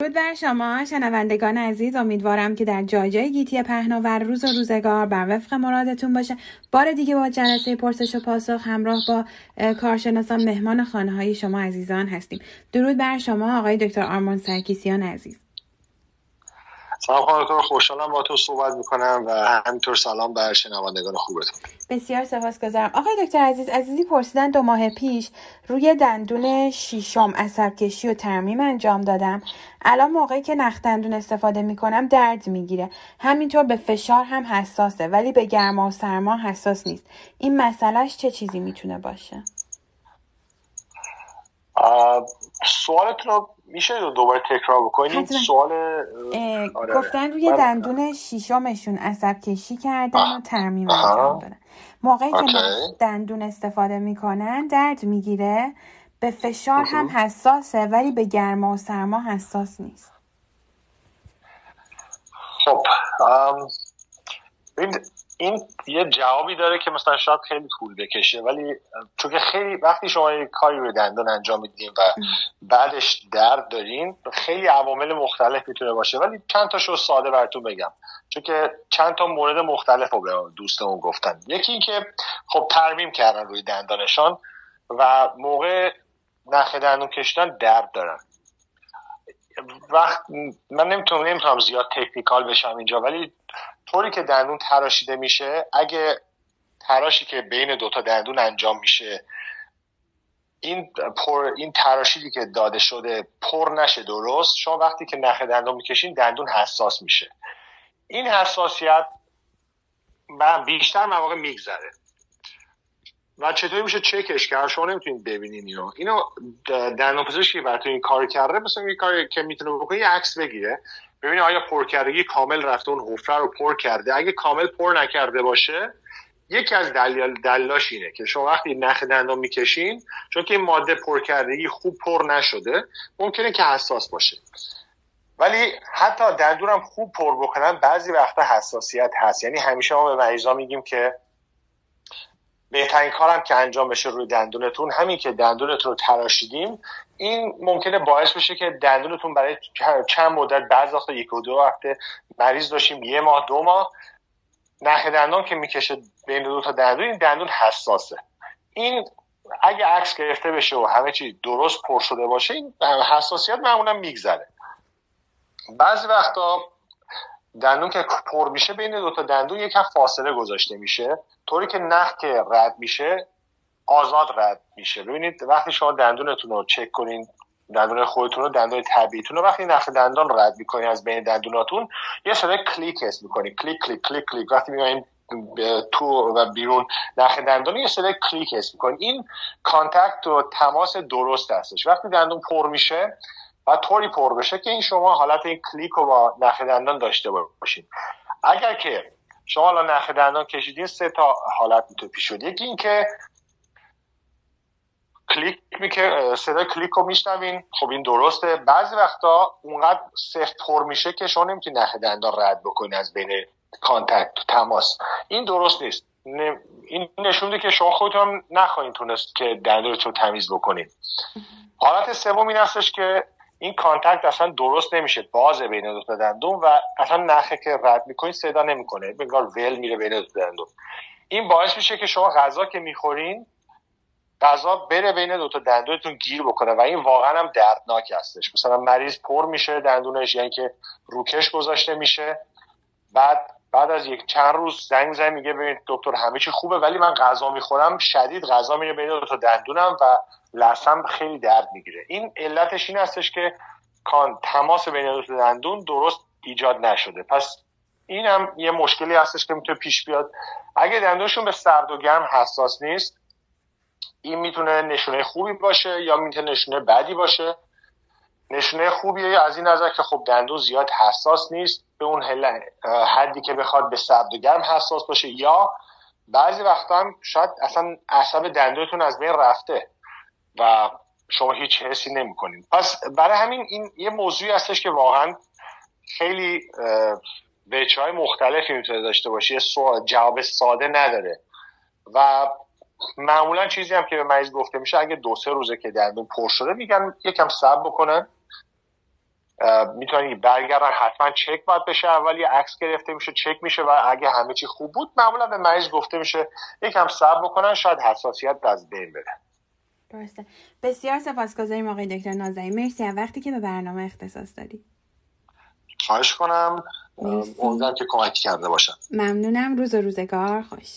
درود بر شما شنوندگان عزیز. امیدوارم که در جای جای گیتی پهناور روز و روزگار بر وفق مرادتون باشه. بار دیگه با جلسه پرسش و پاسخ همراه با کارشناسان مهمان خانه های شما عزیزان هستیم. درود بر شما آقای دکتر آرمان سرکیسیان عزیز. سلام خانم خوشحالم با تو صحبت می‌کنم و همینطور سلام بر شنوندگان خوبتون. بسیار سپاسگزارم. آقای دکتر عزیز عزیزی پرسیدن دو ماه پیش روی دندون شیشم عصب کشی و ترمیم انجام دادم. الان موقعی که نخ دندون استفاده می‌کنم درد می‌گیره. همینطور به فشار هم حساسه ولی به گرما و سرما حساس نیست. این مسئلهش چه چیزی می‌تونه باشه؟ سوالتون رو میشه دوباره تکرار بکنید سوال آره. گفتن روی دندون شیشمشون عصب کشی کردن و ترمیم انجام دادن موقعی که دندون استفاده می‌کنن درد می‌گیره به فشار هم حساسه ولی به گرما و سرما حساس نیست. خب این یه جوابی داره که مثلا شاید خیلی طول بکشه ولی چون که خیلی وقتی شما یه کاری رو دندان انجام میدین و بعدش درد دارین خیلی عوامل مختلف می‌تونه باشه. ولی چند تاشو ساده براتون بگم. چون که چند تا مورد مختلف رو به دوستمون گفتن. یکی اینکه خب ترمیم کردن روی دندانشان و موقع نخ دندون کشیدن درد دارن. وقت من نمی‌تونم نمی‌تونم زیاد تکنیکال بشم اینجا ولی طوری که دندون تراشیده میشه اگه تراشی که بین دوتا دندون انجام میشه این پر این تراشیدی که داده شده پر نشه درست شما وقتی که نخ دندون می‌کشین دندون حساس میشه. این حساسیت بیشتر مواقع میگذره. و چطوری میشه چکش کرد شما نمی‌تونید ببینین اینو؟ اینو دندون پزشکی براتون این کار کرده مثلا یه کاری که می‌تونه بکنه یه عکس بگیره. ببینید آیا پرکردگی کامل رفته اون حفره رو پر کرده. اگه کامل پر نکرده باشه یکی از دلیل دلاش اینه که شما وقتی نخ دندان می‌کشین چون که این ماده پرکردگی خوب پر نشده ممکنه که حساس باشه. ولی حتی دندونم خوب پر بکنن بعضی وقتا حساسیت هست. یعنی همیشه ما به مریضا میگیم که بهترین کارم که انجام بشه روی دندونتون همین که دندونتون رو تراشیدیم این ممکنه باعث بشه که دندونتون برای چند مدت بعض وقتا یک و دو هفته مریض داشتیم یه ماه دو ماه. نخ دندان که می‌کشه بین دو تا دندون این دندون حساسه. این اگه عکس گرفته بشه و همه چی درست پر شده باشه این حساسیت معمولا میگذره. بعضی وقتا دندون که پر میشه بین دو تا دندون یکم فاصله گذاشته میشه. طوری که نخ که رد میشه آزاد رد میشه. ببینید وقتی شما دندونتون رو چک کنین دندون خودتون رو دندون طبیعیتون رو وقتی نخ دندان رد می‌کنین از بین دندوناتون یه صدای کلیک حس می‌کنین. کلیک کلیک کلیک کلیک. وقتی میایین تو و بیرون نخ دندان یه صدای کلیک حس می‌کنین. این contact و تماس درست هستش. وقتی دندون پر میشه و طوری پر بشه که این شما حالت این کلیک رو با نخ دندان داشته باشین. اگر که شما الان نخ دندان کشیدین سه تا حالت می‌تونه پیش شد. یکی اینکه کلیک میگه صدای کلیک رو میشنوین. خب این درسته. بعضی وقتا اونقدر سفت پر میشه که شما نمی‌تونید نخ دندان رد بکنید از بین contact تماس. این درست نیست. این نشون میده که شما خودتون نخواهید تونست که دندونتون تمیز بکنید. حالت سوم این هستش که این contact اصلا درست نمیشه باز بین دو تا دندون و اصلا نخه که رد می‌کنید صدا نمی‌کنه. انگار ول میره بین دو دندون. این باعث میشه که شما غذا که می‌خورین غذا بره بین دو تا دندونتون گیر بکنه و این واقعا هم دردناک هستش. مثلا مریض پر میشه دندونش یعنی که روکش گذاشته میشه. بعد بعد از یک چند روز زنگ زنگ میگه ببین دکتر همه چی خوبه ولی من غذا می‌خورم شدید غذا میره بین دو تا دندونم و لثم خیلی درد می‌گیره. این علتش این هستش که کان تماس بین دو دندون درست ایجاد نشده. پس این هم یه مشکلی هستش که می‌تونه پیش بیاد. اگه دندونشون به سرد و گرم حساس نیست این می‌تونه نشونه خوبی باشه یا می‌تونه نشونه بدی باشه. نشونه خوبی از این نظر که خب دندون زیاد حساس نیست به اون حدی که بخواد به سرد و گرم حساس باشه یا بعضی وقتا هم شاید اصلا عصب دندونتون از بین رفته. و شما هیچ حسی نمی‌کنید پس برای همین این یه موضوعی هستش که واقعا خیلی بچه های مختلفی می‌تونه داشته باشه. یه جواب ساده نداره. و معمولا چیزی هم که به مریض گفته میشه اگه دو سه روزه که دندون پر شده میگن یکم صبر بکنن. می‌تونن برگردن حتما چک باید بشه. اولی عکس گرفته میشه چک میشه و اگه همه چی خوب بود معمولا به مریض گفته میشه یکم صبر بکنن شاید حساسیت از بین بره. درسته. بسیار سپاسگزاریم آقای دکتر نازنین. مرسی از وقتی که به برنامه اختصاص دادی. خواهش کنم. امیدوارم که کمک کرده باشم. ممنونم. روز و روزگار. خوش.